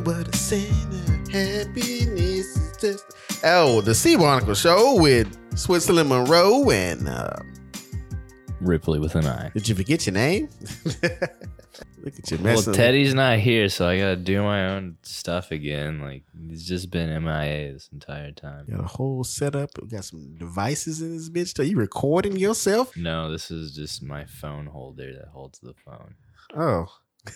what I say now. Happiness is just. Oh, the C Barnacle Show with Switzerland Monroe and. Uh, Ripley with an eye. did you forget your name? Look at you Well, messing. Teddy's not here, so I gotta do my own stuff again. Like he's just been MIA this entire time. Got a whole setup. We got some devices in this bitch. Are you recording yourself? No, this is just my phone holder that holds the phone. Oh.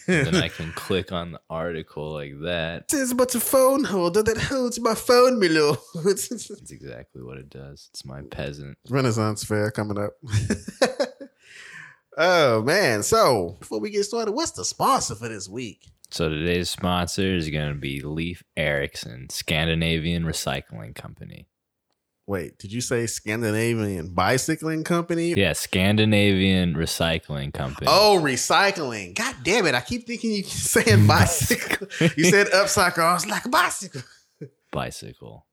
Then I can click on the article like that. It's but a phone holder that holds my phone below. That's exactly what it does. It's my peasant. Renaissance Fair coming up. oh man! So before we get started, what's the sponsor for this week? So today's sponsor is gonna be Leaf Ericsson, Scandinavian Recycling Company. Wait, did you say Scandinavian Bicycling Company? Yeah, Scandinavian Recycling Company. Oh, recycling. God damn it. I keep thinking you saying bicycle. you said upcycle. I was like, bicycle. bicycle.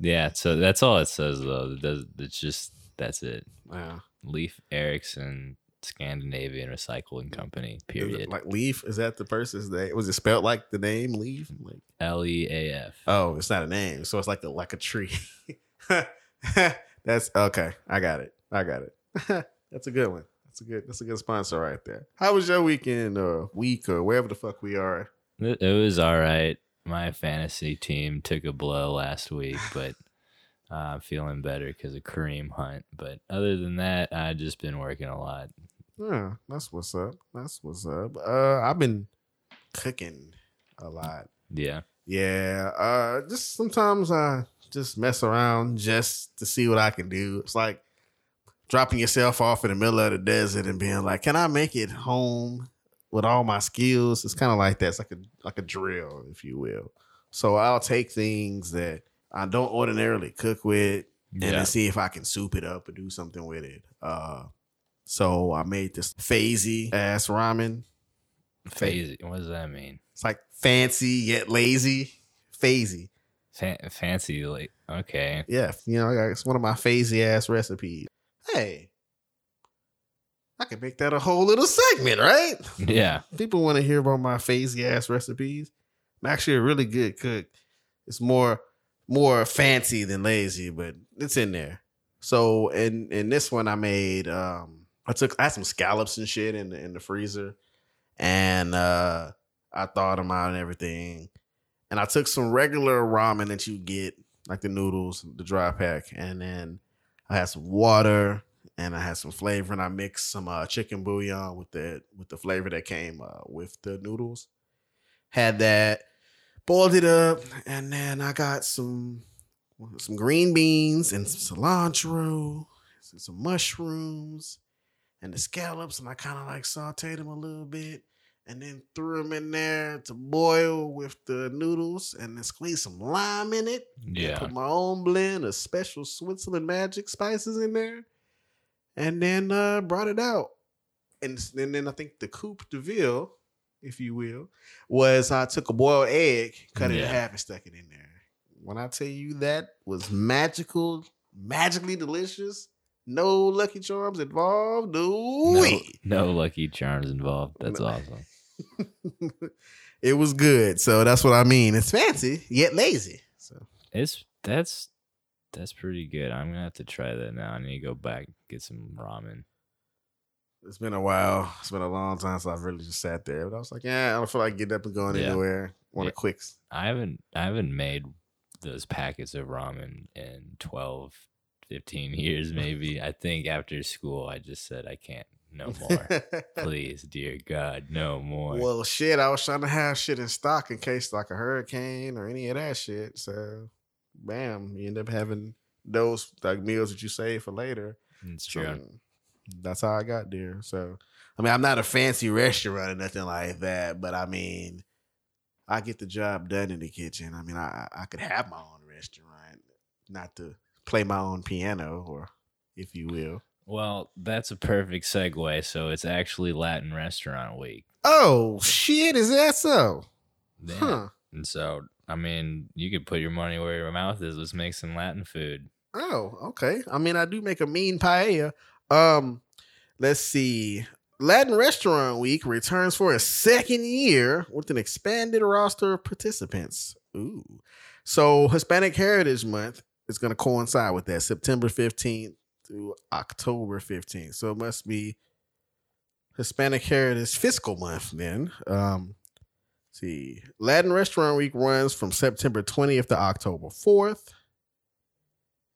Yeah, so that's all it says though. It's just that's it. Wow. Leaf Ericsson Scandinavian Recycling Company. Period. Like Leaf, is that the person's name? Was it spelled like the name Leaf? Like, L E A F. oh, it's not a name, so it's like a like a tree. That's okay. I got it. I got it. that's a good one. That's a good. That's a good sponsor right there. How was your weekend or week or wherever the fuck we are? It, it was all right. My fantasy team took a blow last week, but uh, I'm feeling better because of Kareem Hunt. But other than that, I've just been working a lot. Yeah, that's what's up. That's what's up. Uh, I've been cooking a lot. Yeah. Yeah, uh, just sometimes I just mess around just to see what I can do. It's like dropping yourself off in the middle of the desert and being like, "Can I make it home with all my skills?" It's kind of like that. It's like a like a drill, if you will. So I'll take things that I don't ordinarily cook with and Yeah. then see if I can soup it up or do something with it. Uh, so I made this phasey ass ramen. Phasey. What does that mean? It's like fancy yet lazy. Phasey. Fa- fancy, like, okay. Yeah, you know, it's one of my phasey ass recipes. Hey, I could make that a whole little segment, right? Yeah. People want to hear about my phasey ass recipes. I'm actually a really good cook. It's more more fancy than lazy, but it's in there. So in in this one, I made um I took I had some scallops and shit in the in the freezer, and uh I thawed them out and everything, and I took some regular ramen that you get like the noodles, the dry pack, and then I had some water and I had some flavor, and I mixed some uh, chicken bouillon with the with the flavor that came uh, with the noodles. Had that, boiled it up, and then I got some some green beans and some cilantro, and some mushrooms, and the scallops, and I kind of like sauteed them a little bit, and then threw them in there to boil with the noodles, and then squeezed some lime in it. Yeah. Put my own blend of special Switzerland magic spices in there. And then uh brought it out. And, and then I think the coupe de ville, if you will, was I took a boiled egg, cut it in half, and stuck it in there. When I tell you that was magical, magically delicious, no Lucky Charms involved, no, No, no Lucky Charms involved. That's No. awesome. it was good. So that's what I mean. It's fancy yet lazy. So It's that's that's pretty good. I'm gonna have to try that now. I need to go back get some ramen. It's been a while. It's been a long time since I've really just sat there. But I was like, yeah, I don't feel like getting up and going Yeah. anywhere. Want Yeah. a quick. I haven't I haven't made those packets of ramen in 12, 15 years maybe. I think after school I just said I can't no more. Please, dear God, no more. well, shit, I was trying to have shit in stock in case like a hurricane or any of that shit. So, bam, you end up having those like meals that you save for later. it's true. So, that's how I got there. So, I mean, I'm not a fancy restaurant or nothing like that, but I mean, I get the job done in the kitchen. I mean, I I could have my own restaurant, not to play my own piano, or if you will. Well, that's a perfect segue. So it's actually Latin Restaurant Week. Oh shit! Is that so? Yeah. Huh. And so, I mean, you could put your money where your mouth is. Let's make some Latin food. Oh, okay. I mean, I do make a mean paella. Um, let's see. Latin Restaurant Week returns for a second year with an expanded roster of participants. Ooh. So Hispanic Heritage Month is going to coincide with that, September 15th through October 15th. So it must be Hispanic Heritage Fiscal Month then. Um, see, Latin Restaurant Week runs from September 20th to October 4th.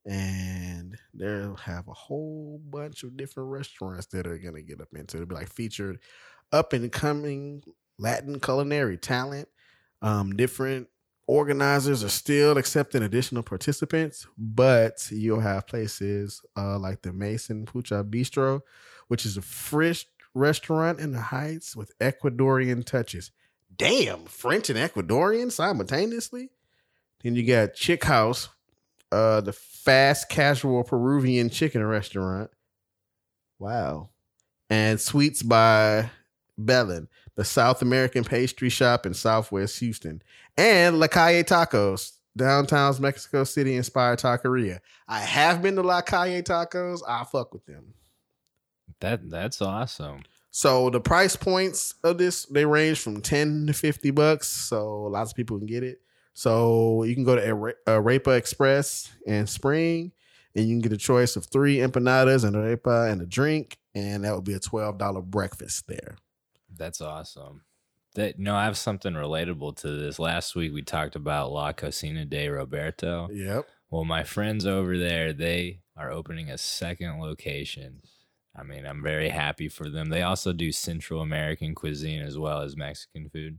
And they'll have a whole bunch of different restaurants that are going to get up into. It'll be like featured up and coming Latin culinary talent. Um, different organizers are still accepting additional participants, but you'll have places uh, like the Maison Pucha Bistro, which is a fresh restaurant in the Heights with Ecuadorian touches. Damn, French and Ecuadorian simultaneously. Then you got Chick House, uh, the fast casual Peruvian chicken restaurant. Wow. And Sweets by Bellin, the South American pastry shop in Southwest Houston. And La Calle Tacos, downtown's Mexico City inspired taqueria. I have been to La Calle Tacos. I fuck with them. That that's awesome. So the price points of this they range from ten to fifty bucks. So lots of people can get it. So you can go to Arepa Express in Spring, and you can get a choice of three empanadas and arepa and a drink, and that would be a twelve dollar breakfast there. That's awesome. That no, I have something relatable to this. Last week we talked about La Cocina de Roberto. Yep. Well, my friends over there, they are opening a second location I mean, I'm very happy for them. They also do Central American cuisine as well as Mexican food.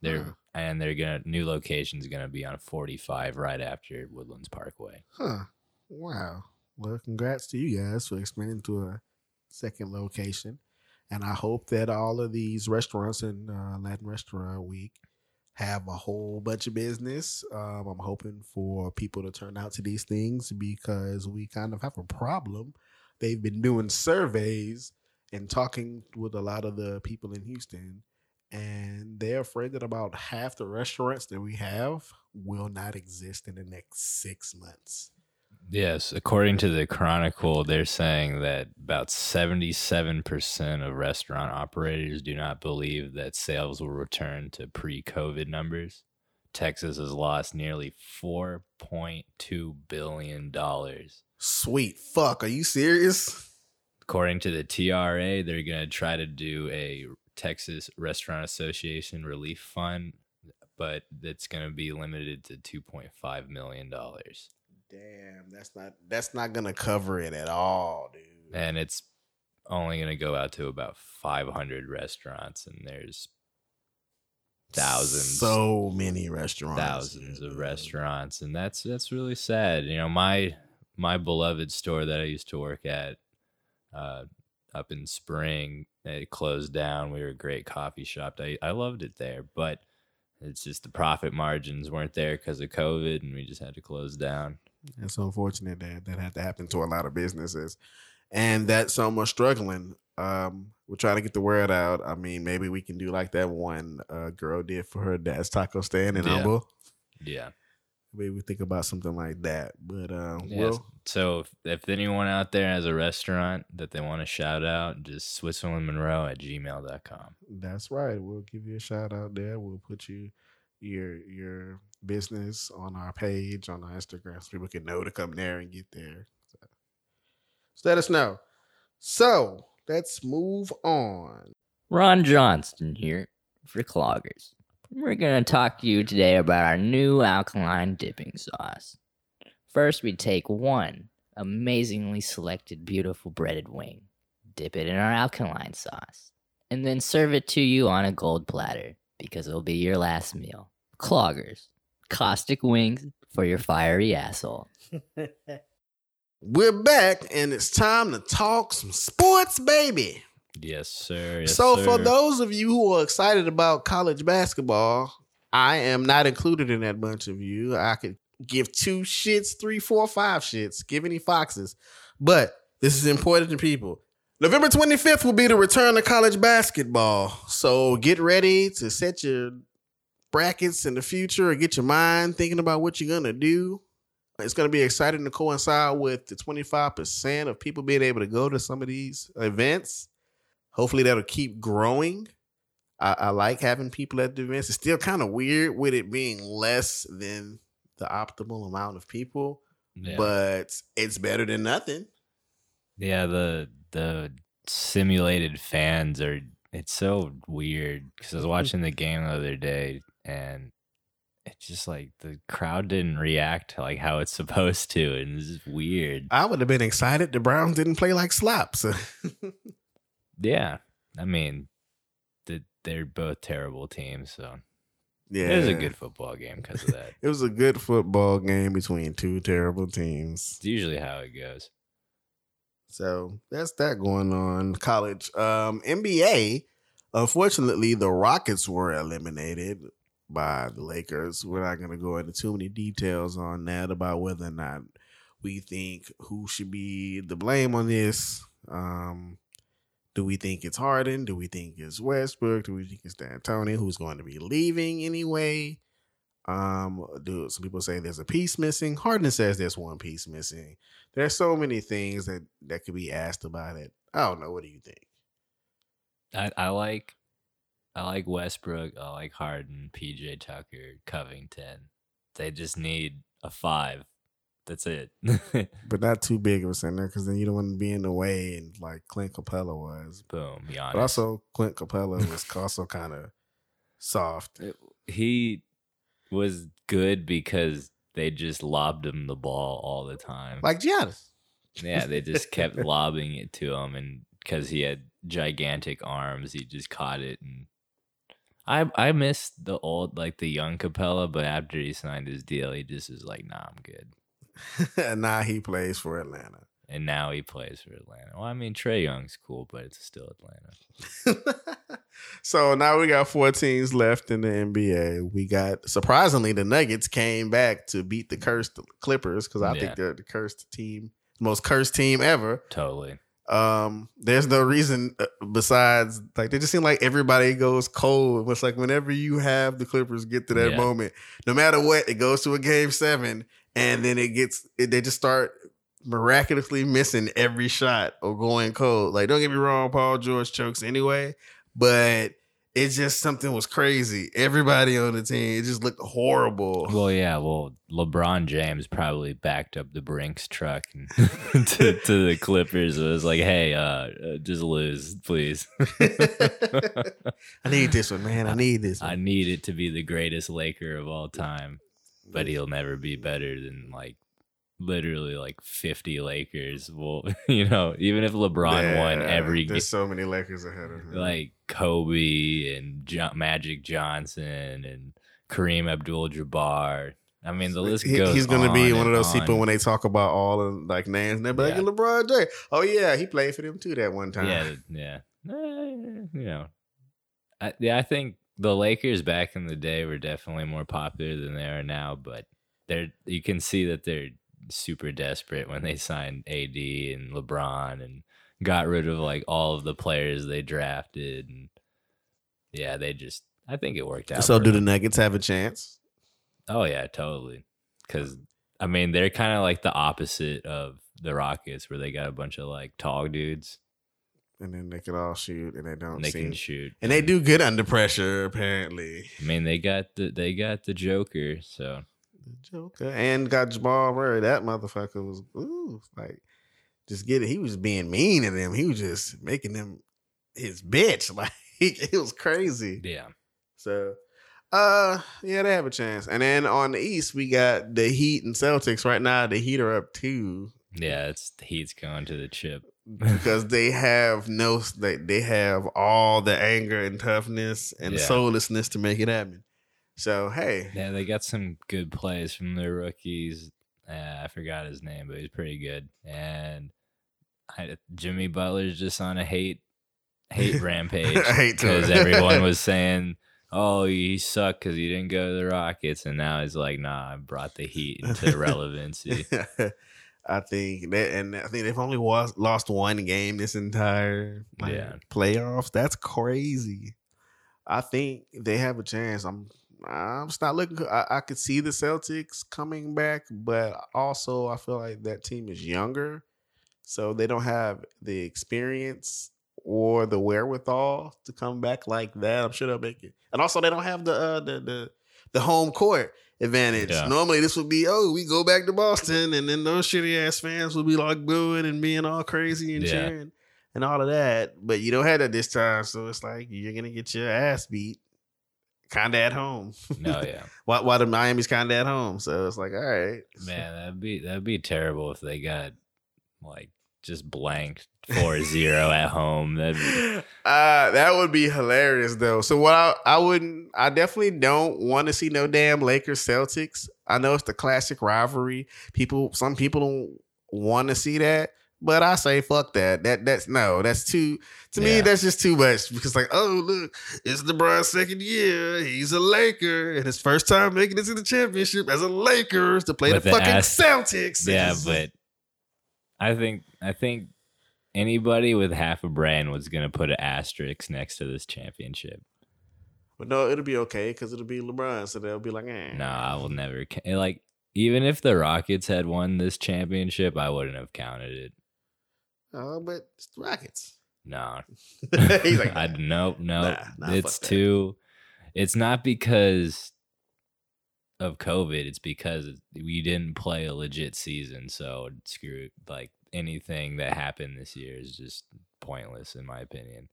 They're huh. and they're gonna new location's gonna be on 45 right after Woodlands Parkway. Huh. Wow. Well, congrats to you guys for expanding to a second location. And I hope that all of these restaurants in uh, Latin Restaurant Week have a whole bunch of business. Um, I'm hoping for people to turn out to these things because we kind of have a problem they've been doing surveys and talking with a lot of the people in Houston, and they're afraid that about half the restaurants that we have will not exist in the next six months. Yes, according to the Chronicle, they're saying that about 77% of restaurant operators do not believe that sales will return to pre COVID numbers. Texas has lost nearly $4.2 billion Sweet fuck, are you serious? According to the TRA, they're going to try to do a Texas Restaurant Association relief fund, but that's going to be limited to 2.5 million dollars. Damn, that's not that's not going to cover it at all, dude. And it's only going to go out to about 500 restaurants and there's thousands so many restaurants thousands of restaurants and that's that's really sad you know my my beloved store that I used to work at uh, up in Spring, it closed down. We were a great coffee shop. I, I loved it there, but it's just the profit margins weren't there because of COVID, and we just had to close down. It's unfortunate that that had to happen to a lot of businesses, and that some are struggling. Um, we're trying to get the word out. I mean, maybe we can do like that one uh, girl did for her dad's taco stand in yeah. Humble. Yeah maybe we think about something like that. But uh, yes. We'll, so if, if anyone out there has a restaurant that they want to shout out, just Switzerland Monroe at gmail.com. That's right. We'll give you a shout out there. We'll put you your your business on our page on our Instagram so people can know to come there and get there. So, so let us know. So let's move on. Ron Johnston here for Cloggers. We're going to talk to you today about our new alkaline dipping sauce. First, we take one amazingly selected beautiful breaded wing, dip it in our alkaline sauce, and then serve it to you on a gold platter because it'll be your last meal. Cloggers, caustic wings for your fiery asshole. We're back and it's time to talk some sports, baby. Yes, sir. Yes, so, sir. for those of you who are excited about college basketball, I am not included in that bunch of you. I could give two shits, three, four, five shits, give any foxes. But this is important to people. November 25th will be the return of college basketball. So get ready to set your brackets in the future or get your mind thinking about what you're going to do. It's going to be exciting to coincide with the 25% of people being able to go to some of these events Hopefully that'll keep growing. I, I like having people at the events. It's still kind of weird with it being less than the optimal amount of people, Yeah. but it's better than nothing. Yeah, the the simulated fans are it's so weird because I was mm-hmm. watching the game the other day and it's just like the crowd didn't react to like how it's supposed to and it's weird. I would have been excited. The Browns didn't play like slops. Yeah. I mean the, they're both terrible teams, so yeah, it was a good football game because of that. It was a good football game between two terrible teams. It's usually how it goes. So that's that going on. College, um, NBA. Unfortunately, the Rockets were eliminated by the Lakers. We're not going to go into too many details on that about whether or not we think who should be the blame on this. Um, do we think it's Harden? Do we think it's Westbrook? Do we think it's D'Antoni who's going to be leaving anyway? Um, do some people say there's a piece missing? Harden says there's one piece missing. There's so many things that that could be asked about it. I don't know. What do you think? I, I like I like Westbrook, I like Harden, PJ Tucker, Covington. They just need a five. That's it. But not too big of a center because then you don't want to be in the way and like Clint Capela was. Boom, Giannis. But also Clint Capela was also kind of soft. he was good because they just lobbed him the ball all the time. Like Giannis. yeah, they just kept lobbing it to him, and because he had gigantic arms, he just caught it. And I I missed the old like the young Capela, but after he signed his deal, he just was like, "Nah, I'm good." and now he plays for Atlanta. And now he plays for Atlanta. Well, I mean, Trae Young's cool, but it's still Atlanta. so now we got four teams left in the NBA. We got surprisingly the Nuggets came back to beat the cursed Clippers because I Yeah. think they're the cursed team, the most cursed team ever. Totally. Um, there's no reason uh, besides like they just seem like everybody goes cold. It's like whenever you have the Clippers get to that Yeah. moment, no matter what, it goes to a game seven, and then it gets it, they just start miraculously missing every shot or going cold. Like, don't get me wrong, Paul George chokes anyway, but it just something was crazy. Everybody on the team, it just looked horrible. Well, yeah. Well, LeBron James probably backed up the Brinks truck and to, to the Clippers. It was like, "Hey, uh, uh, just lose, please." I need this one, man. I need this One. I need it to be the greatest Laker of all time, but he'll never be better than like literally like 50 Lakers. Well, you know, even if LeBron won Yeah, every game, There's so many Lakers ahead of him. like Kobe and jo- Magic Johnson and Kareem Abdul-Jabbar. I mean, the list goes. he's gonna be one of those people when they talk about all of like names, and they're like Yeah. LeBron James. Oh yeah, he played for them too that one time. Yeah, yeah. You know, I, yeah. I think the Lakers back in the day were definitely more popular than they are now, but they're you can see that they're super desperate when they signed AD and LeBron and got rid of like all of the players they drafted and yeah, they just I think it worked out. So do the. Nuggets have a chance? Oh yeah, totally. Because I mean, they're kind of like the opposite of the Rockets, where they got a bunch of like tall dudes And then they can all shoot, and they don't and they seem. can shoot. and they do good under pressure, apparently. I mean, they got the they got the Joker, so The Joker and got Jamal Murray. That motherfucker was ooh, like just get it. He was being mean to them. He was just making them his bitch. Like it was crazy. yeah, So, uh, yeah, they have a chance. And then on the East, we got the Heat and Celtics. Right now, the Heat are up two yeah. It's the Heat's going to the chip. because they have no, they they have all the anger and toughness and Yeah. soullessness to make it happen. So hey, Yeah, they got some good plays from their rookies. Uh, I forgot his name, but he's pretty good. And I, Jimmy Butler's just on a hate hate rampage I hate to- because everyone was saying, "Oh, you suck because you didn't go to the Rockets," and now he's like, "Nah, I brought the Heat into relevancy." I think that, and I think they've only was, lost one game this entire like, Yeah. playoffs. That's crazy. I think they have a chance. I'm, I'm just not looking. I, I could see the Celtics coming back, but also I feel like that team is younger, so they don't have the experience or the wherewithal to come back like that. I'm sure they'll make it. And also, they don't have the uh, the the the home court advantage. Yeah. Normally, this would be oh, we go back to Boston, and then those shitty ass fans will be like booing and being all crazy and Yeah. cheering and all of that. But you don't have that this time, so it's like you're gonna get your ass beat, kind of at home. No, yeah, Why, why the Miami's kind of at home, so it's like all right, man, that'd be that'd be terrible if they got like just blanked 4-0 at home. That'd be, Uh, that would be hilarious though. So what I I wouldn't I definitely don't want to see no damn Lakers Celtics. I know it's the classic rivalry. People some people don't want to see that, but I say fuck that. That that's no, that's too to me that's just too much because like, oh look, it's LeBron's second year. He's a Laker and his first time making it to the championship as a Lakers to play the the fucking ast- Celtics. yeah, It's- but I think I think anybody with half a brain was gonna put an asterisk next to this championship. but no, it'll be okay because it'll be LeBron, so they'll be like, eh. No, I will never ca- like. Even if the Rockets had won this championship, I wouldn't have counted it. Oh, but it's the Rockets. No, He's like, I nope, nope. Nah, nah, it's fuck that. too. It's not because of COVID. It's because we didn't play a legit season. So screw like anything that happened this year is just pointless in my opinion.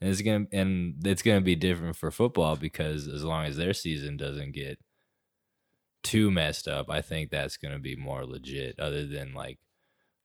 And it's gonna and it's gonna be different for football because as long as their season doesn't get too messed up, I think that's gonna be more legit. Other than like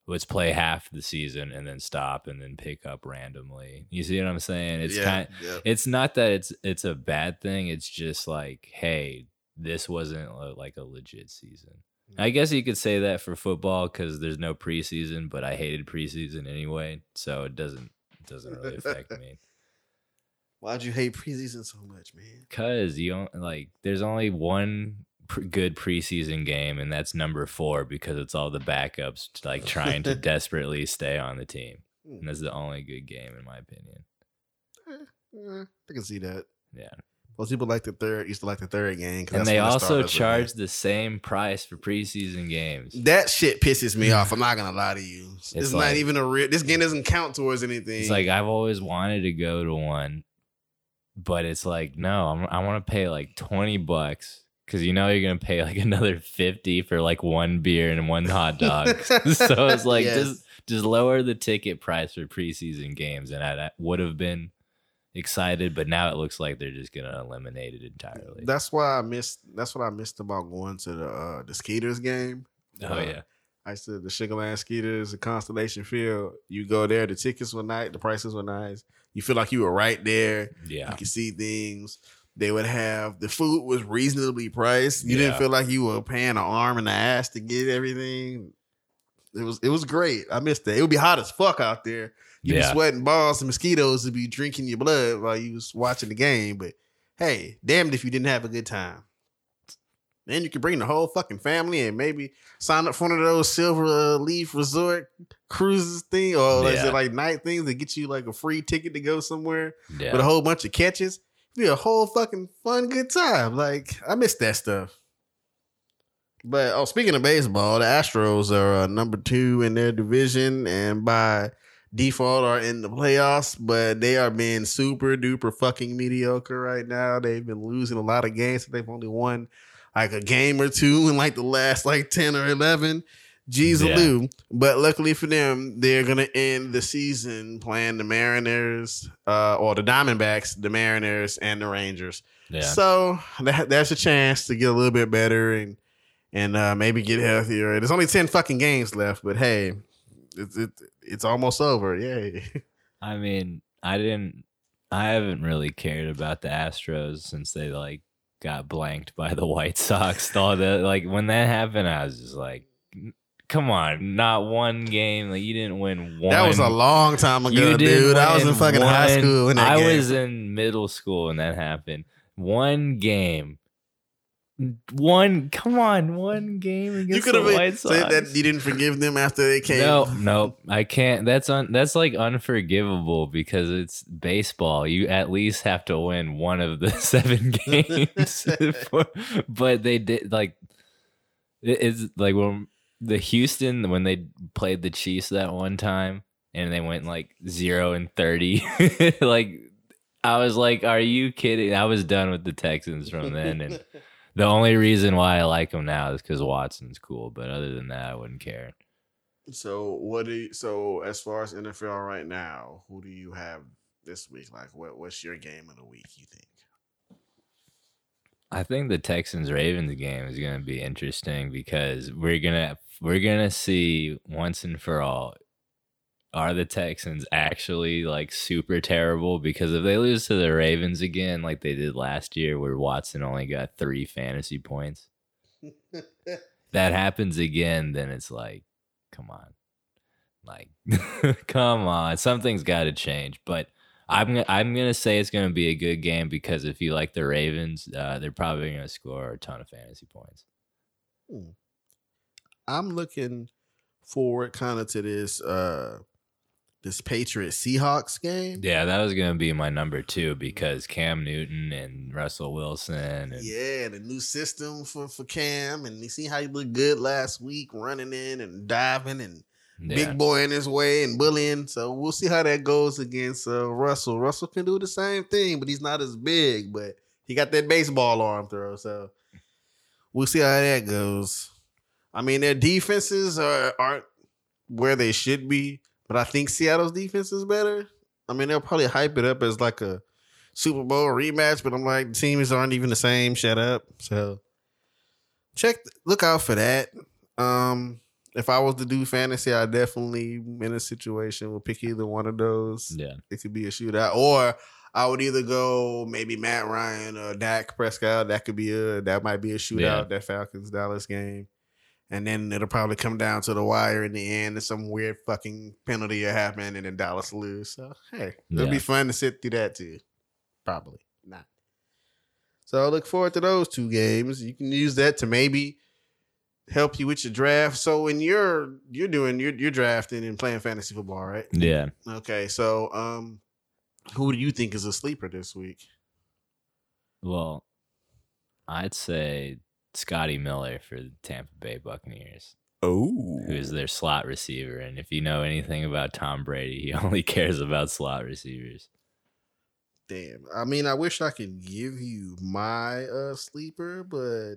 let's play half the season and then stop and then pick up randomly. You see what I'm saying? It's yeah, kind yeah. it's not that it's it's a bad thing. It's just like, hey, this wasn't a, like a legit season. I mm. guess you could say that for football because there's no preseason, but I hated preseason anyway, so it doesn't it doesn't really affect me. Why'd you hate preseason so much, man? Cause you don't like. There's only one good preseason game, and that's number four because it's all the backups like trying to desperately stay on the team, and that's the only good game in my opinion. Eh, I can see that. Yeah. Most people like the third. Used to like the third game, And that's they also charge the same price for preseason games. That shit pisses me off. I'm not gonna lie to you. It's, It's not like- even a real. This game doesn't count towards anything. It's like I've always wanted to go to one, but it's like no, I'm, I want to pay like twenty bucks because you know you're gonna pay like another fifty for like one beer and one hot dog. so it's like Yes. just just lower the ticket price for preseason games, and I, I would have been excited, but now it looks like they're just gonna eliminate it entirely. That's why I missed. That's what I missed about going to the uh, the Skeeters game. oh Uh, yeah, I used to the Sugar Land Skeeters, the Constellation Field. You go there, the tickets were nice, the prices were nice. You feel like you were right there. yeah, You can see things. They would have the food was reasonably priced. You didn't feel like you were paying an arm and an ass to get everything. It was it was great. I missed that. It would be hot as fuck out there. You'd Yeah. be sweating balls and mosquitoes would be drinking your blood while you was watching the game. But hey, damned if you didn't have a good time. Then you could bring the whole fucking family and maybe sign up for one of those silver uh, leaf resort cruises thing, or is it like night things that get you like a free ticket to go somewhere yeah. with a whole bunch of catches? Be a whole fucking fun good time. Like I miss that stuff. But oh, speaking of baseball, the Astros are uh, number two in their division, and by default are in the playoffs. But they are being super duper fucking mediocre right now. They've been losing a lot of games. They've only won like a game or two in like the last like ten or eleven. Jeez Yeah. do. But luckily for them, they're gonna end the season playing the Mariners, uh, or the Diamondbacks, the Mariners, and the Rangers. yeah. So that, that's a chance to get a little bit better and and uh, maybe get healthier. There's only ten fucking games left, but hey, it's it, it's almost over. Yay! I mean, I didn't. I haven't really cared about the Astros since they like got blanked by the White Sox. All the like when that happened, I was just like, "Come on, not one game. Like you didn't win one." that was a long time ago, dude. I was in fucking high school when that I game. was in middle school when that happened. One game. One, come on, one game you against could the have White Sox. said that you didn't forgive them after they came. No, no, I can't. That's un, that's like unforgivable because it's baseball. You at least have to win one of the seven games. for- but they did like it- it's like when the Houston when they played the Chiefs that one time. and they went like zero and thirty. like I was like, "Are you kidding?" I was done with the Texans from then, and the only reason why I like them now is because Watson's cool. But other than that, I wouldn't care. So what do you, so as far as NFL right now, who do you have this week? Like what what's your game of the week, you think? I think the Texans Ravens game is going to be interesting because we're gonna we're gonna see once and for all are the Texans actually like super terrible? Because if they lose to the Ravens again, like they did last year, where Watson only got three fantasy points, that happens again, then it's like, come on, like, come on, something's got to change. But I'm I'm gonna say it's gonna be a good game because if you like the Ravens, uh, they're probably gonna score a ton of fantasy points. Hmm. I'm looking forward kind of to this uh this Patriots Seahawks game. Yeah, that was gonna be my number two because Cam Newton and Russell Wilson and yeah, the new system for for Cam, and you see how he looked good last week, running in and diving and yeah. big boy in his way and bullying. So we'll see how that goes against uh, Russell. Russell can do the same thing, but he's not as big, but he got that baseball arm throw. So we'll see how that goes. I mean, their defenses are aren't where they should be, but I think Seattle's defense is better. I mean, they'll probably hype it up as like a Super Bowl rematch, but I'm like, the teams aren't even the same. Shut up. So check, look out for that. Um, if I was to do fantasy, I definitely in a situation would pick either one of those. Yeah. It could be a shootout, or I would either go maybe Matt Ryan or Dak Prescott. That could be a that might be a shootout. Yeah. That Falcons Dallas game, and then it'll probably come down to the wire in the end, and some weird fucking penalty will happen, and then Dallas lose. So hey, it'll Yeah. be fun to sit through that too. Probably not. So I look forward to those two games. You can use that to maybe help you with your draft. So when you're you're doing you're you're drafting and playing fantasy football, right? Yeah. Okay, so um, who do you think is a sleeper this week? Well, I'd say Scotty Miller for the Tampa Bay Buccaneers, Oh, who is their slot receiver. And if you know anything about Tom Brady, he only cares about slot receivers. damn. I mean, I wish I could give you my uh sleeper, but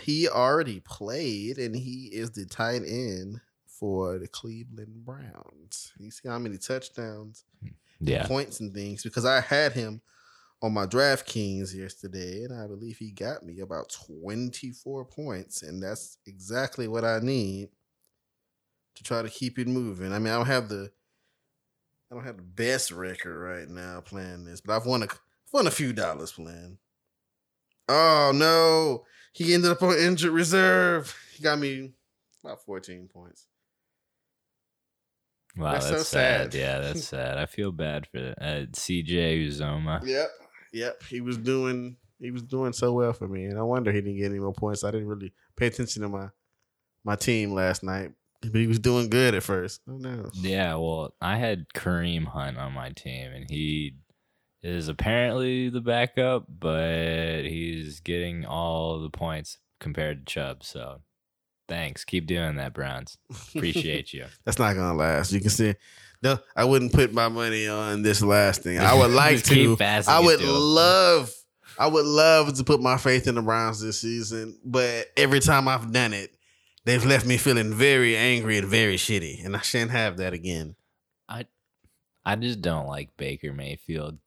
he already played and he is the tight end for the Cleveland Browns. You see how many touchdowns hmm. Yeah. points and things because I had him on my DraftKings yesterday, and I believe he got me about 24 points, and that's exactly what I need to try to keep it moving. I mean, I don't have the I don't have the best record right now playing this, but I've won a won a few dollars playing. Oh no, he ended up on injured reserve. He got me about 14 points. Wow, That's that's, so sad. sad. Yeah, that's sad. I feel bad for uh, CJ Uzomah. Yep. Yep. He was doing he was doing so well for me. And I wonder he didn't get any more points. I didn't really pay attention to my my team last night. But he was doing good at first. Oh no. Yeah, well, I had Kareem Hunt on my team, and he is apparently the backup, but he's getting all the points compared to Chubb. So thanks. Keep doing that, Browns. Appreciate you. That's not gonna last. You can see no, I wouldn't put my money on this last thing. I would like to. I would love I would love to put my faith in the Browns this season, but every time I've done it, they've left me feeling very angry and very shitty. And I shan't have that again. I, I just don't like Baker Mayfield.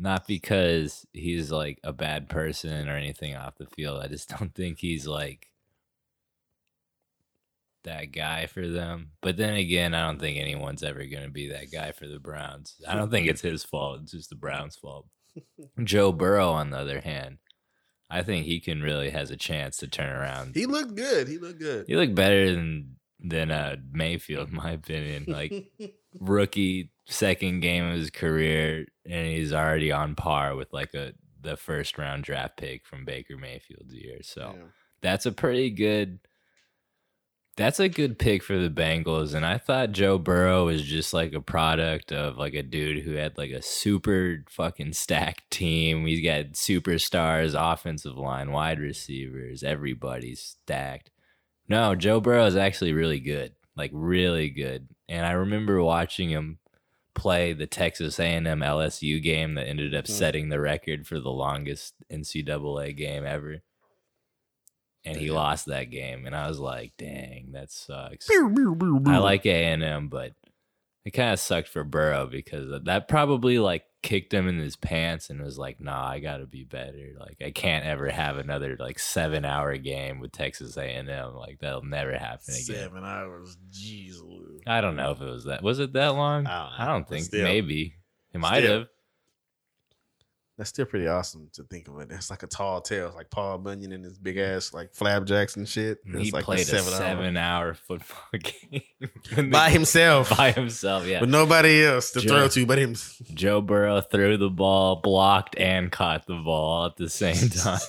Not because he's like a bad person or anything off the field. I just don't think he's like that guy for them. But then again, I don't think anyone's ever going to be that guy for the Browns. I don't think it's his fault. It's just the Browns' fault. Joe Burrow, on the other hand, I think he can really has a chance to turn around. He looked good. He looked good. He looked better than than uh, Mayfield, in my opinion. Like rookie second game of his career, and he's already on par with like a the first round draft pick from Baker Mayfield's year. So Yeah. that's a pretty good. That's a good pick for the Bengals, and I thought Joe Burrow was just like a product of like a dude who had like a super fucking stacked team. He's got superstars, offensive line, wide receivers, everybody's stacked. No, Joe Burrow is actually really good. like really good. And I remember watching him play the Texas A&M LSU game that ended up Hmm. setting the record for the longest NCAA game ever. And he lost that game, and I was like, "Dang, that sucks." I I like A and M, but it kind of sucked for Burrow because that probably like kicked him in his pants and was like, "Nah, I got to be better. Like, I can't ever have another like seven hour game with Texas A and M. Like, that'll never happen again." seven hours. Jeez, Lou. I don't know if it was that. Was it that long? I don't I don't think. still. Maybe it might have. That's still pretty awesome to think of it. It's like a tall tale, It's like Paul Bunyan and his big mm. ass like flapjacks and shit. It's he like played a seven-hour- seven hour football game by himself, By himself, yeah. with nobody else to Joe- throw to but him. Joe Burrow threw the ball, blocked, and caught the ball at the same time.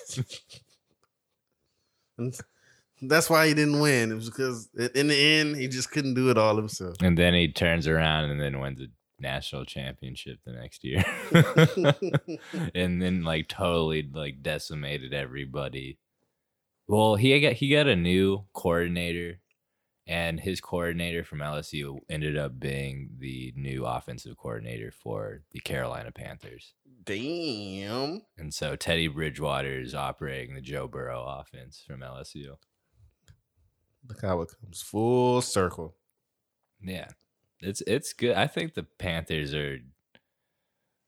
That's why he didn't win. It was because in the end he just couldn't do it all himself. and then he turns around and then wins a national championship the next year. and then like totally like decimated everybody. Well, he got he got a new coordinator and his coordinator from LSU ended up being the new offensive coordinator for the Carolina Panthers. Damn. And so Teddy Bridgewater is operating the Joe Burrow offense from LSU. Look how it comes full circle. Yeah. It's it's good. I think the Panthers are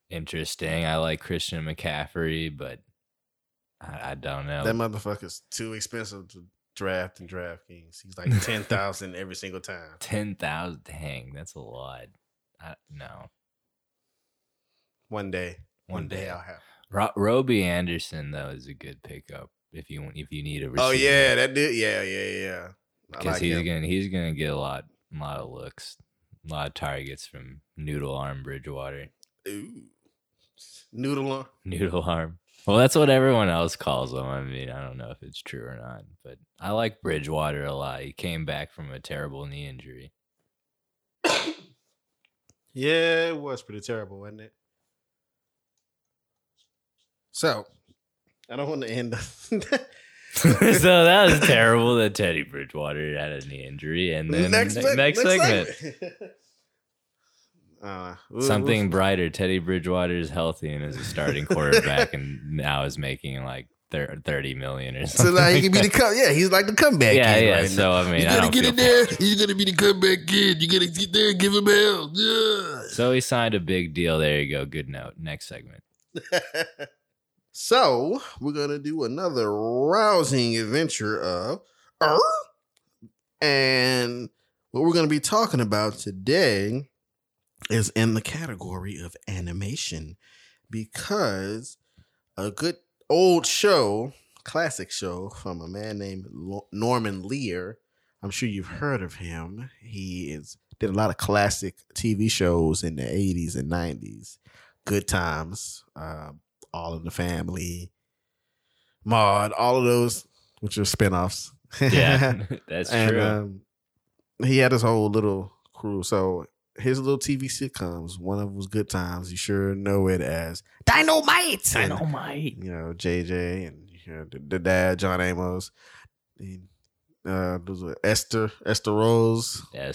interesting. I like Christian McCaffrey, but I, I don't know. That motherfucker's too expensive to draft in DraftKings. He's like ten thousand every single time. Ten thousand, dang, that's a lot. I, no, One day. one day. I'll have. Ro- Robby Anderson though is a good pickup if you if you need a oh, receiver. Oh yeah, that dude. Yeah, yeah, yeah. Because like he's him. gonna he's gonna get a lot a lot of looks, a lot of targets from Noodle Arm Bridgewater. Ooh. Noodle on. Noodle arm. Well, that's what everyone else calls him. I mean, I don't know if it's true or not, but I like Bridgewater a lot. He came back from a terrible knee injury. Yeah, it was pretty terrible, wasn't it? So, I don't want to end. so that was terrible that Teddy Bridgewater had a knee injury, and then next, seg- next, segment, segment. uh, something brighter. Teddy Bridgewater is healthy and is a starting quarterback, and now is making like thir- thirty million or So something. now he can be the come. Yeah, he's like the comeback. yeah, kid yeah. right so I mean, you I gotta don't get in there. He's gonna be the comeback kid. You gotta get there and give him hell. Yeah. So he signed a big deal. There you go. Good note. Next segment. so we're gonna do another rousing adventure of, Er? and what we're gonna be talking about today is in the category of animation because a good old show, classic show from a man named Norman Lear. I'm sure you've heard of him. He is did a lot of classic TV shows in the 80s and 90s. Good Times, uh, All in the Family, Maude, all of those, which are spinoffs. Yeah, that's and true. um, he had his whole little crew. So his little TV sitcoms, one of them was Good Times. You sure know it as Dynamite. And, Dynamite. you know, JJ and you know, the, the dad, John Amos. And, uh, Esther, Esther Rolle,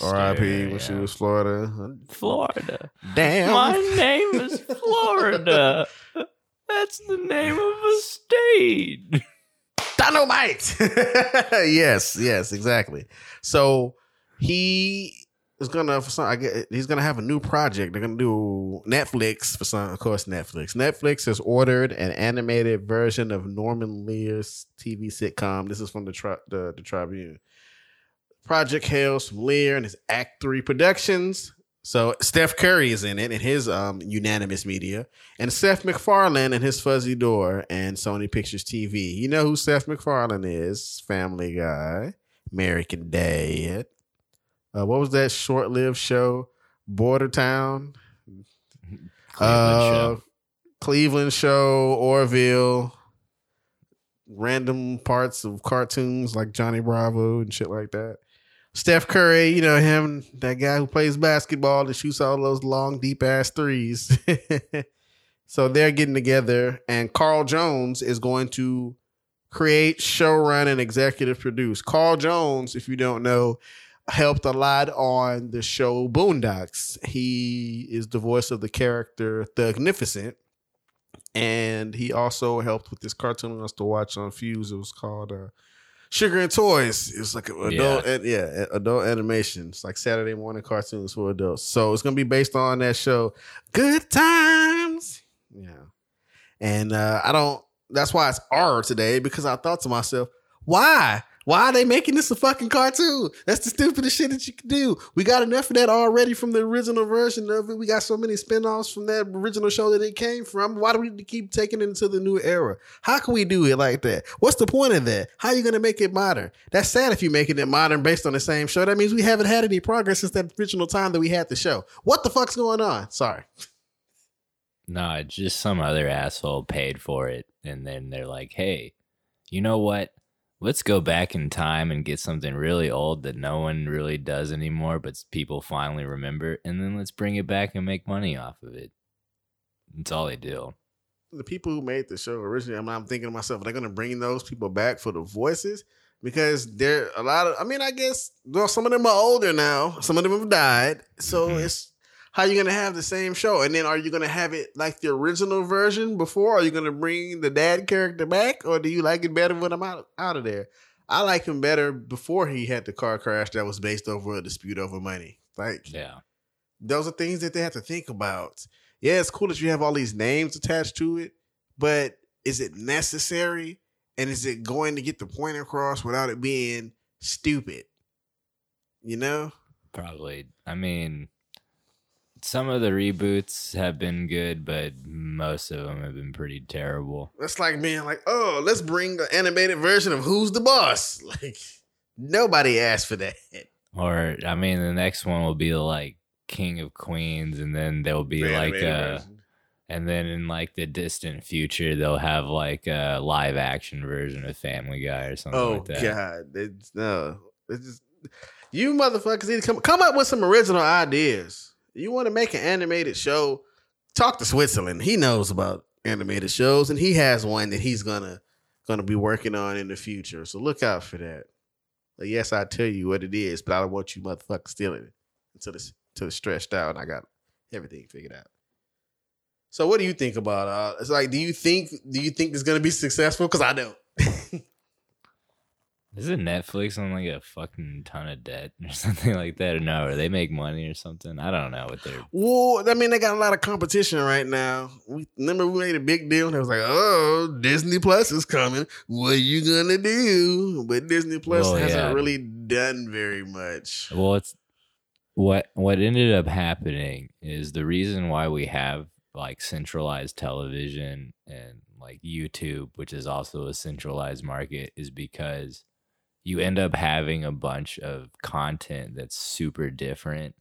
R.I.P. when yeah. she was Florida. Florida. Damn. My name is Florida. That's the name of a state. Dynamite. yes, yes, exactly. So he is gonna for some. I get he's gonna have a new project. They're gonna do Netflix for some. Of course, Netflix. Netflix has ordered an animated version of Norman Lear's TV sitcom. This is from the tri- the, the Tribune. Project hails from Lear and his Act Three Productions. So Steph Curry is in it in his um, unanimous media, and Seth MacFarlane and his Fuzzy Door and Sony Pictures TV. You know who Seth MacFarlane is? Family Guy, American Dad. Uh, what was that short-lived show? Bordertown, Cleveland uh, show. Cleveland Show, Orville, random parts of cartoons like Johnny Bravo and shit like that. Steph Curry, you know him, that guy who plays basketball and shoots all those long, deep ass threes. so they're getting together, and Carl Jones is going to create, showrun, and executive produce. Carl Jones, if you don't know, helped a lot on the show Boondocks. He is the voice of the character Thugnificent. And he also helped with this cartoon I used to watch on Fuse. It was called uh, Sugar and Toys. It was like adult, yeah. yeah, adult animation. It's like Saturday morning cartoons for adults. So it's gonna be based on that show, Good Times. Yeah, and uh, I don't. That's why it's R today because I thought to myself, why? Why are they making this a fucking cartoon? That's the stupidest shit that you can do. We got enough of that already from the original version of it. We got so many spin-offs from that original show that it came from. Why do we keep taking it into the new era? How can we do it like that? What's the point of that? How are you gonna make it modern? That's sad if you're making it modern based on the same show. That means we haven't had any progress since that original time that we had the show. What the fuck's going on? Sorry. Nah, just some other asshole paid for it, and then they're like, "Hey, you know what? Let's go back in time and get something really old that no one really does anymore, but people finally remember, and then let's bring it back and make money off of it. That's all they do. The people who made the show originally, I'm, I'm thinking to myself, are they're going to bring those people back for the voices because there a lot of. I mean, I guess well, some of them are older now. Some of them have died, so mm-hmm. it's how you gonna have the same show? And then are you gonna have it like the original version before? Are you gonna bring the dad character back, or do you like it better when I'm out out of there? I like him better before he had the car crash that was based over a dispute over money. Like, yeah, those are things that they have to think about. Yeah, it's cool that you have all these names attached to it, but is it necessary? And is it going to get the point across without it being stupid? You know? Probably. I mean, some of the reboots have been good, but most of them have been pretty terrible. That's like being like, oh, let's bring the animated version of Who's the Boss. Like nobody asked for that. Or I mean, the next one will be like King of Queens, and then there'll be the like a, uh, and then in like the distant future they'll have like a live action version of Family Guy or something oh, like that. Oh God, it's no, it's just you motherfuckers need to come come up with some original ideas you want to make an animated show, talk to Switzerland. He knows about animated shows, and he has one that he's gonna gonna be working on in the future. So look out for that. But yes, I tell you what it is, but I don't want you motherfuckers stealing it until it's until it's stretched out and I got everything figured out. So what do you think about uh it's like do you think do you think it's gonna be successful? Because I don't. Isn't Netflix on like a fucking ton of debt or something like that? Or no, or they make money or something? I don't know what they're. Well, I mean, they got a lot of competition right now. We remember we made a big deal. And it was like, oh, Disney Plus is coming. What are you gonna do? But Disney Plus well, hasn't yeah. really done very much. Well, it's what what ended up happening is the reason why we have like centralized television and like YouTube, which is also a centralized market, is because you end up having a bunch of content that's super different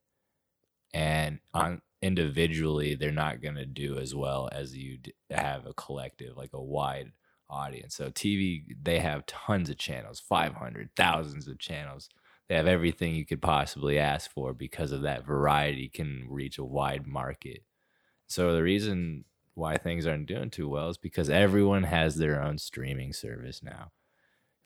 and on individually they're not going to do as well as you have a collective like a wide audience. So tv they have tons of channels 500 thousands of channels. They have everything you could possibly ask for because of that variety can reach a wide market. So the reason why things aren't doing too well is because everyone has their own streaming service now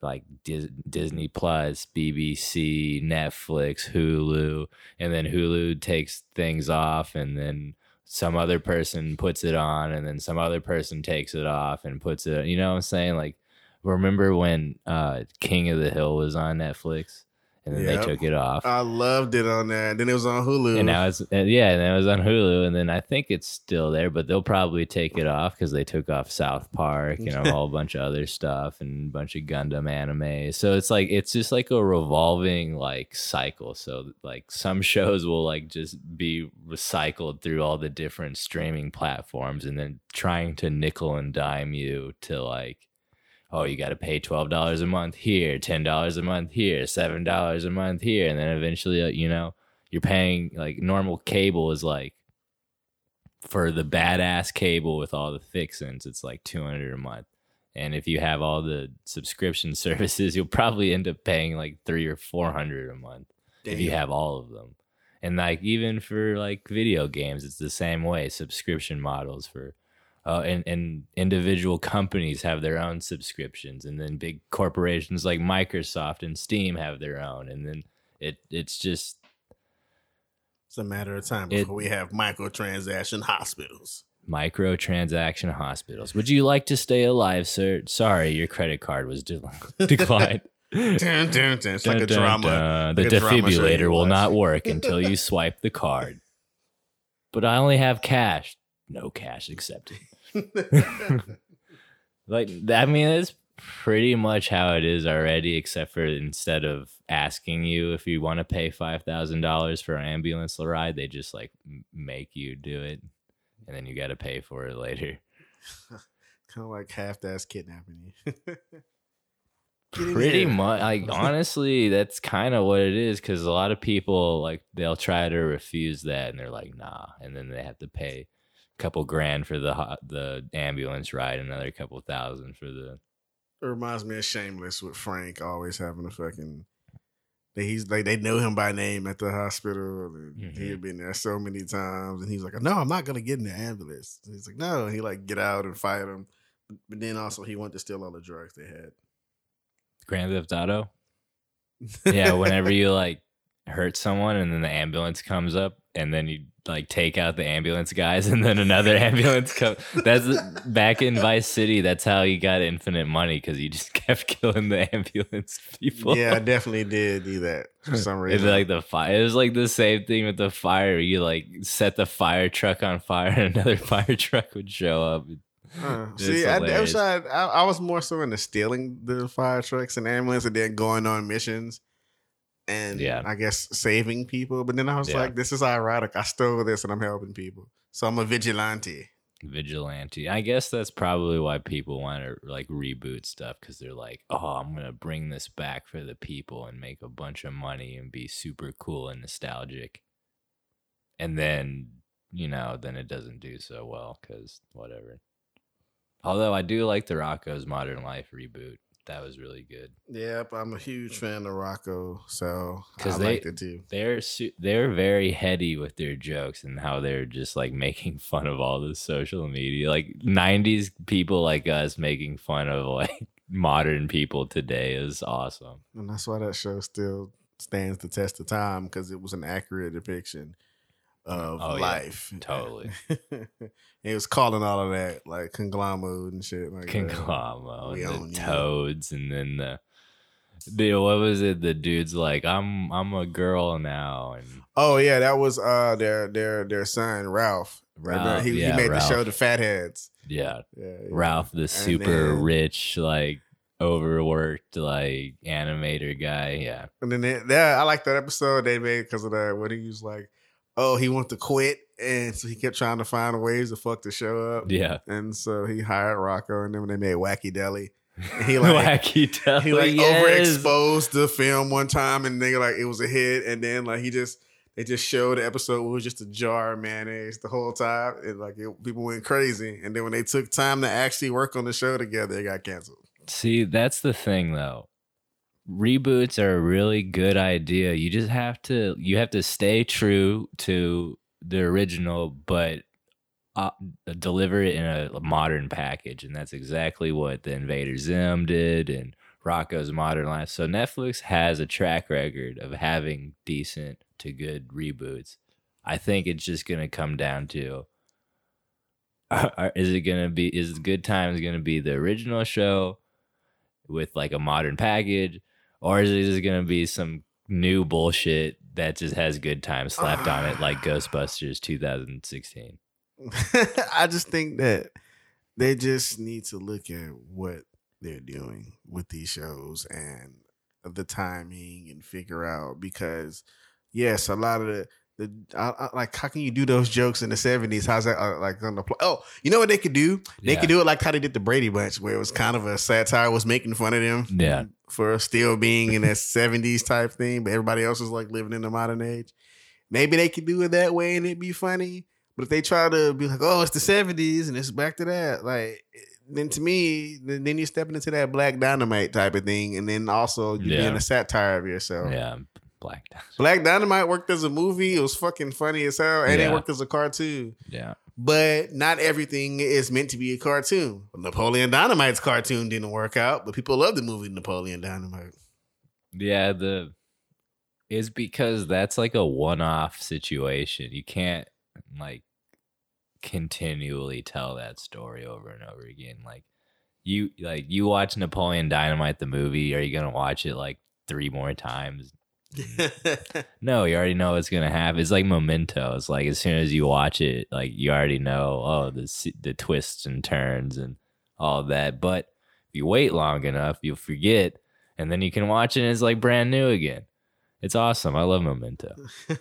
like Dis- Disney Plus, BBC, Netflix, Hulu, and then Hulu takes things off, and then some other person puts it on, and then some other person takes it off and puts it. You know what I'm saying? Like, remember when uh, King of the Hill was on Netflix? And then yep. they took it off. I loved it on that. Then it was on Hulu, and now it's yeah, and it was on Hulu, and then I think it's still there, but they'll probably take it off because they took off South Park and a whole bunch of other stuff and a bunch of Gundam anime. So it's like it's just like a revolving like cycle. So like some shows will like just be recycled through all the different streaming platforms, and then trying to nickel and dime you to like oh, you got to pay $12 a month here, $10 a month here, $7 a month here. And then eventually, uh, you know, you're paying like normal cable is like for the badass cable with all the fixins, it's like 200 a month. And if you have all the subscription services, you'll probably end up paying like three or 400 a month Damn. if you have all of them. And like even for like video games, it's the same way. Subscription models for uh, and, and individual companies have their own subscriptions and then big corporations like microsoft and steam have their own and then It it's just It's a matter of time It- before we have microtransaction hospitals. microtransaction hospitals. Would you like to stay alive, sir? Sorry, your credit card was de- declined. Dun, dun, dun. It's like a drama. The like a drama defibrillator will not work until you swipe the card. But I only have cash. No cash accepted. Like I mean, it's pretty much how it is already, except for instead of asking you if you want to pay five thousand dollars for an ambulance ride, they just like make you do it, and then you got to pay for it later. kind of like half-ass kidnapping you. Pretty much, like honestly, that's kind of what it is. Because a lot of people like they'll try to refuse that, and they're like, nah, and then they have to pay couple grand for the the ambulance ride, another couple thousand for the It reminds me of Shameless with Frank always having a fucking. That he's like they know him by name at the hospital. And Mhm. He had been there so many times, and he's like, "No, I'm not gonna get in the ambulance." And he's like, "No," and he like get out and fight him, but then also he wanted to steal all the drugs they had. Grand Theft Auto. Yeah, whenever you like hurt someone and then the ambulance comes up and then you like take out the ambulance guys and then another ambulance comes. That's back in Vice City. That's how you got infinite money because you just kept killing the ambulance people. yeah, I definitely did do that for some It's reason. like the fire. It was like the same thing with the fire. You like set the fire truck on fire, and another fire truck would show up. Uh, It's see, I, I, was, I, I was more so into stealing the fire trucks and ambulance and then going on missions and Yeah. I guess saving people. But then I was Yeah. like, this is ironic. I stole this and I'm helping people. So I'm a vigilante. vigilante. I guess that's probably why people want to like reboot stuff because they're like, oh, I'm gonna bring this back for the people and make a bunch of money and be super cool and nostalgic. And then you know, then it doesn't do so well because whatever. Although I do like the Rocko's Modern Life reboot. That was really good. Yep, I'm a huge fan of Rocko. So I 'Cause they- liked it too. They're su- they're very heady with their jokes and how they're just like making fun of all the social media. Like '90s people like us making fun of like modern people today is awesome. And that's why that show still stands the test of time because it was an accurate depiction of Oh, yeah. life. Totally. it was calling all of that like conglomerate and shit like that. Conglom We and the you. toads and then the the what was it? The dude's like, I'm I'm a girl now and Oh yeah, that was uh their their their son Ralph. Ralph, he, yeah, he made Ralph. the show The Fatheads. yeah, Yeah, yeah. Ralph, the super then- rich like overworked like animator guy. Yeah. And then they, that I like that episode they made because of that when he was like, oh, he wanted to quit, and so he kept trying to find ways to fuck the show up. Yeah. And so he hired Rocko, and then when they made Wacky Deli, He like- wacky deli. he like yes. overexposed the film one time, and they like it was a hit, and then like he just they just showed the episode it was just a jar of mayonnaise the whole time, and like it, people went crazy. And then when they took time to actually work on the show together, it got canceled. See, that's the thing though. Reboots are a really good idea. You just have to you have to stay true to the original, but uh, deliver it in a modern package, and that's exactly what the Invader Zim did and Rocko's Modern Life. So Netflix has a track record of having decent to good reboots. I think it's just gonna come down to is it gonna be is Good Times gonna be the original show with like a modern package, or is it just gonna be some new bullshit that just has Good time slapped on it, like Ghostbusters 2016? I just think that they just need to look at what they're doing with these shows and the timing and figure out because yes, a lot of the the I, I, like how can you do those jokes in the seventies? How's that uh, like on the pl- oh you know what they could do? They Yeah. could do it like how they did the Brady Bunch, where it was kind of a satire was making fun of them Yeah, for still being in that seventies type thing, but everybody else was like living in the modern age. Maybe they could do it that way and it'd be funny. But if they try to be like, oh, it's the seventies and it's back to that, like then to me, then you're stepping into that black dynamite type of thing, and then also you're Yeah. being a satire of yourself. yeah, Black Dynamite. Black Dynamite worked as a movie. It was fucking funny as hell, and Yeah. it worked as a cartoon. Yeah, But not everything is meant to be a cartoon. Napoleon Dynamite's cartoon didn't work out, but people love the movie Napoleon Dynamite. yeah. The is because that's like a one-off situation. You can't like continually tell that story over and over again. Like you like you watch Napoleon Dynamite the movie, are you going to watch it like three more times? No, you already know what's going to happen. It's like Memento. It's like as soon as you watch it, like you already know oh the the twists and turns and all that. But if you wait long enough, you'll forget and then you can watch it and it's like brand new again. It's awesome. I love Memento.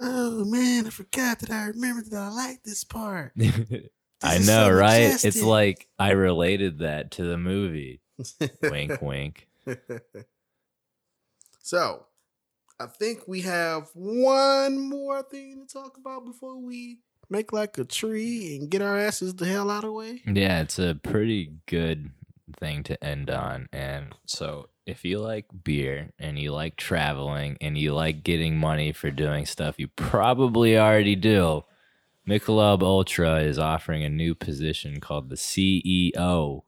oh man, I forgot that I remembered that I like this part. I know, so right? It's like I related that to the movie. wink, wink. So, I think we have one more thing to talk about before we make like a tree and get our asses the hell out of the way. Yeah, it's a pretty good thing to end on. And so, if you like beer and you like traveling and you like getting money for doing stuff you probably already do, Michelob Ultra is offering a new position called the CEO.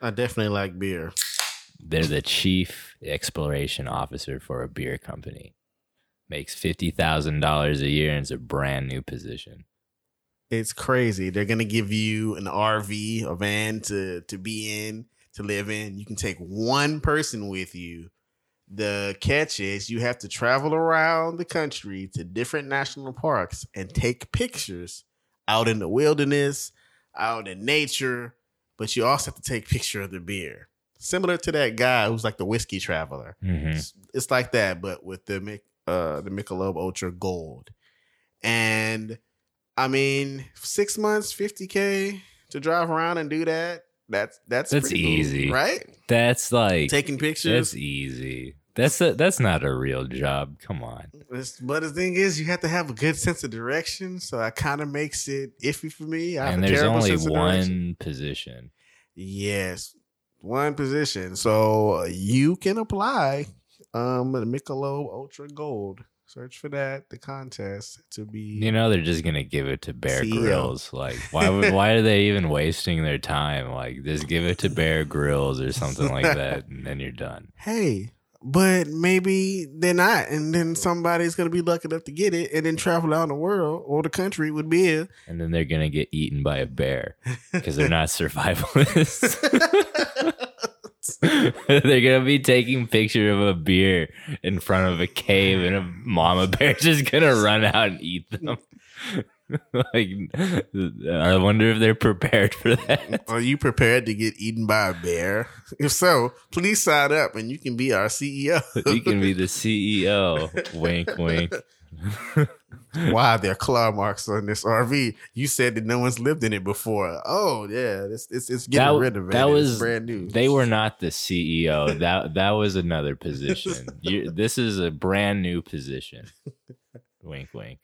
I definitely like beer. They're the chief exploration officer for a beer company. Makes $50,000 a year and it's a brand new position. It's crazy. They're gonna give you an RV, a van to to be in, to live in. You can take one person with you. The catch is you have to travel around the country to different national parks and take pictures out in the wilderness, out in nature, but you also have to take picture of the beer. Similar to that guy who's like the whiskey traveler. Mhm. It's, it's like that, but with the uh the Michelob Ultra Gold. And I mean, six months, fifty k to drive around and do that. That's that's That's pretty cool, easy. right? That's like Taking pictures. That's easy. That's a, that's not a real job. Come on. It's- but the thing is, you have to have a good sense of direction, so that kind of makes it iffy for me. I and there's only one position. Yes, one position. So you can apply. Um, the Michelob Ultra Gold. Search for that. The contest to be. You know they're just gonna give it to Bear CEO. Grylls. Like why would why are they even wasting their time? Like just give it to Bear Grylls or something like that, and then you're done. hey, but maybe they're not, and then somebody's gonna be lucky enough to get it, and then travel around the world or the country with beer. And then they're gonna get eaten by a bear because they're not survivalists. they're gonna be taking picture of a beer in front of a cave, and a mama bear's just gonna run out and eat them. like, I wonder if they're prepared for that. Are you prepared to get eaten by a bear? If so, please sign up, and you can be our CEO. You can be the CEO. Wink, wink. Why are there claw marks on this RV? You said that no one's lived in it before. Oh yeah, it's it's, it's getting That- rid of it. that It's was- brand new. They were not the CEO. That that was another position. You, this is a brand new position. Wink, wink.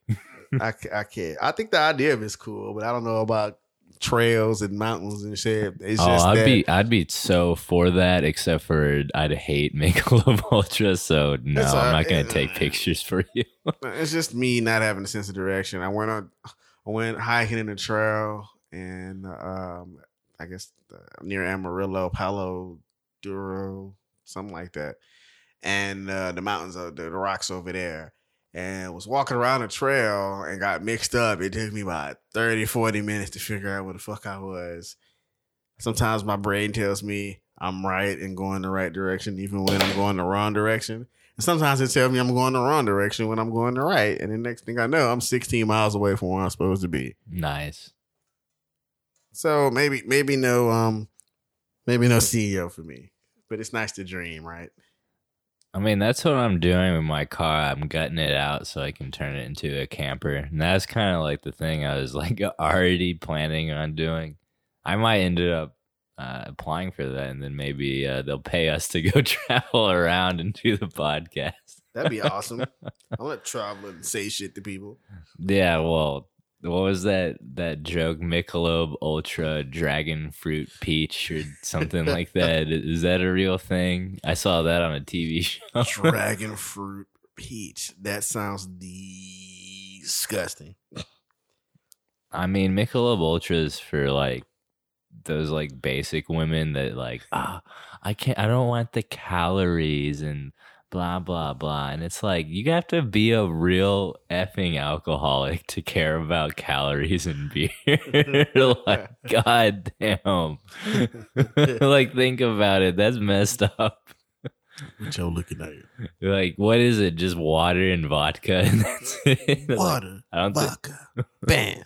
I, I can't. I think the idea of it's cool, but I don't know about trails and mountains and shit. It's oh, just I'd that, be I'd be so for that, except for I'd hate Michelob Ultra. So no, It's I'm not gonna uh, take pictures for you. It's just me not having a sense of direction. I went on, I went hiking in the trail, and um, I guess uh, near Amarillo, Palo Duro, something like that, and uh, the mountains, of the, the rocks over there. And was walking around the trail and got mixed up. It took me about 30, 40 minutes to figure out where the fuck I was. Sometimes my brain tells me I'm right and going the right direction, even when I'm going the wrong direction. And sometimes it tells me I'm going the wrong direction when I'm going the right. And the next thing I know, I'm 16 miles away from where I'm supposed to be. Nice. So maybe, maybe no, um, maybe no CEO for me. But it's nice to dream, right? I mean, that's what I'm doing with my car. I'm gutting it out so I can turn it into a camper. And that's kind of like the thing I was like already planning on doing. I might end up uh, applying for that, and then maybe uh, they'll pay us to go travel around and do the podcast. That'd be awesome. I want to travel and say shit to people. Yeah, well, what was that that joke? Michelob Ultra Dragon Fruit Peach or something like that. Is that a real thing? I saw that on a TV show. Dragon fruit peach. That sounds disgusting. I mean, Michelob Ultras for like those like basic women that like ah, I can't. I don't want the calories and blah blah blah. And it's like you have to be a real effing alcoholic to care about calories and beer. Like god damn like think about it. That's messed up. What y'all looking at? like what is it? Just water and vodka? And that's it. Like, Water, i don't think vodka, bam.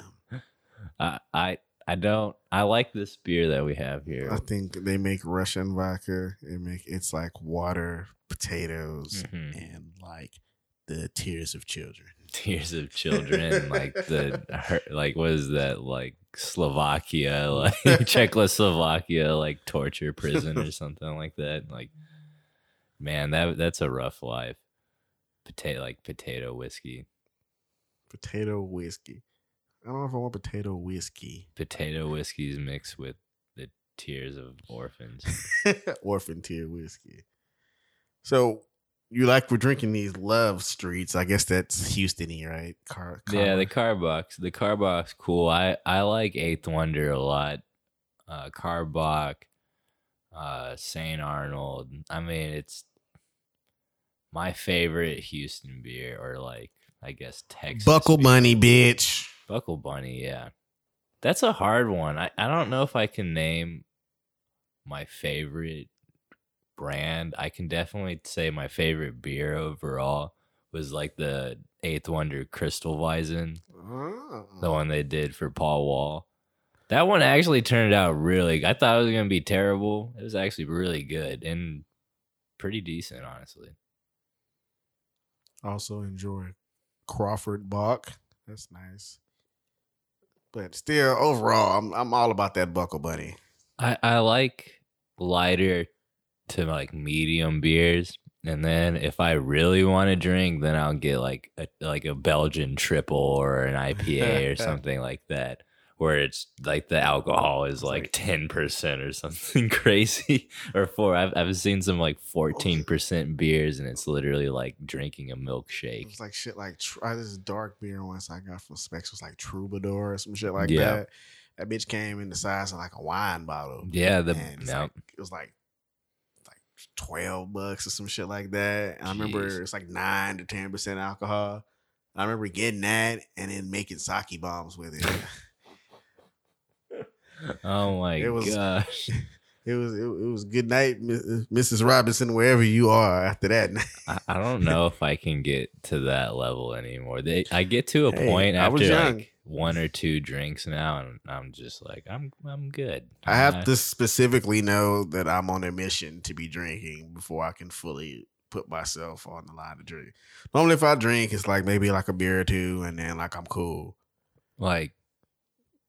I, I i don't i like this beer that we have here. I think they make Russian vodka. It make it's like water, potatoes, Mhm. and like the tears of children. tears of children like the like what is that like slovakia like czechoslovakia like torture prison or something like that like man that that's a rough life potato like potato whiskey Potato whiskey. I don't know if I want potato whiskey. potato whiskey is mixed with the tears of orphans Orphan tear whiskey. So you like we're drinking these love streets. I guess that's Houstony, right? Car, yeah the car- car box the car box cool i i like eighth wonder a lot uh Karbach uh saint arnold i mean it's my favorite houston beer or like i guess texas Buckle beer. Bunny, bitch. buckle bunny yeah that's a hard one i i don't know if i can name my favorite brand i can definitely say my favorite beer overall was like the eighth wonder crystal weizen Oh. the one they did for Paul Wall. That one actually turned out really. I thought it was gonna be terrible. It was actually really good and pretty decent, honestly. Also enjoy Crawford Bach. That's nice. But still, overall, I'm I'm all about that Buckle Bunny. I I like lighter to like medium beers, and then if I really want to drink, then I'll get like a like a Belgian triple or an IPA or something like that. Where it's like the alcohol is like ten percent or something crazy, or four. I've I've seen some like fourteen percent beers, and it's literally like drinking a milkshake. was like shit like tr- uh, this dark beer once I got from Specs was like Troubadour or some shit like Yeah. that. That bitch came in the size of like a wine bottle. Yeah, the it's no, like, it was like twelve bucks or some shit like that. I remember it's like nine to ten percent alcohol. I remember getting that and then making sake bombs with it. oh my It was- gosh. it was it, it was good night, Mrs. Robinson, wherever you are. After that, I, I don't know if I can get to that level anymore. They, I get to a Hey, point I was after young. like one or two drinks now, and I'm just like, I'm, I'm good. I have to specifically know that I'm on a mission to be drinking before I can fully put myself on the line to drink. Normally, if I drink, it's like maybe like a beer or two, and then like I'm cool. like,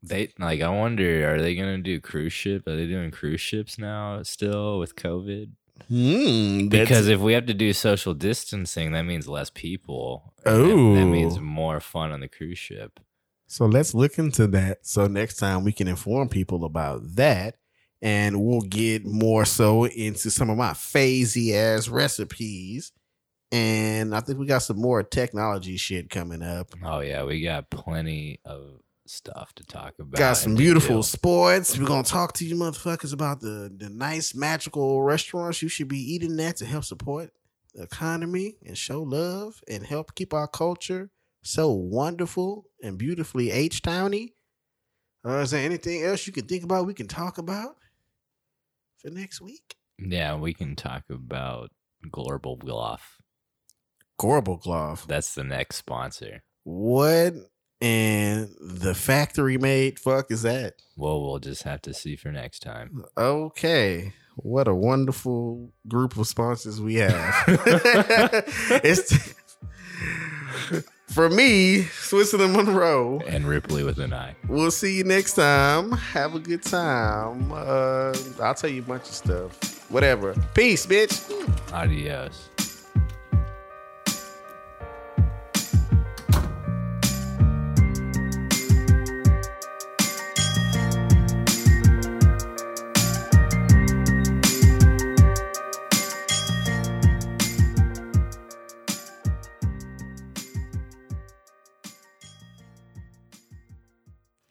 they like. I wonder, are they gonna do cruise ship? Are they doing cruise ships now still with COVID? Hmm. Because if we have to do social distancing, that means less people. Oh, that- that means Oh. more fun on the cruise ship. So let's look into that. So next time we can inform people about that, and we'll get more so into some of my phasey ass recipes. And I think we got some more technology shit coming up. Oh yeah, we got plenty of stuff to talk about. Got some beautiful do. sports. We're gonna talk to you motherfuckers about the the nice magical restaurants you should be eating at to help support the economy and show love and help keep our culture so wonderful and beautifully H Towny. Uh, is there anything else you can think about we can talk about for next week? Yeah, we can talk about Global Bluff. Gorble Glove. That's the next sponsor. What and the factory made fuck is that? Well, we'll just have to see for next time. Okay. What a wonderful group of sponsors we have. it's for me, Switzerland Monroe. And Ripley with an eye. We'll see you next time. Have a good time. Uh, I'll tell you a bunch of stuff. Whatever. Peace, bitch. Adios.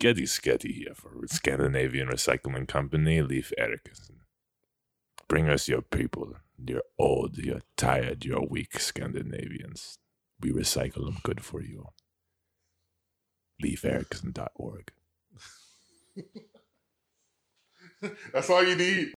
Getty Sketty here for Scandinavian Recycling Company, Leif Eriksen. Bring us your people. You're old, you're tired, you're weak Scandinavians. We recycle them good for you. LeafErickson.org. That's all you need.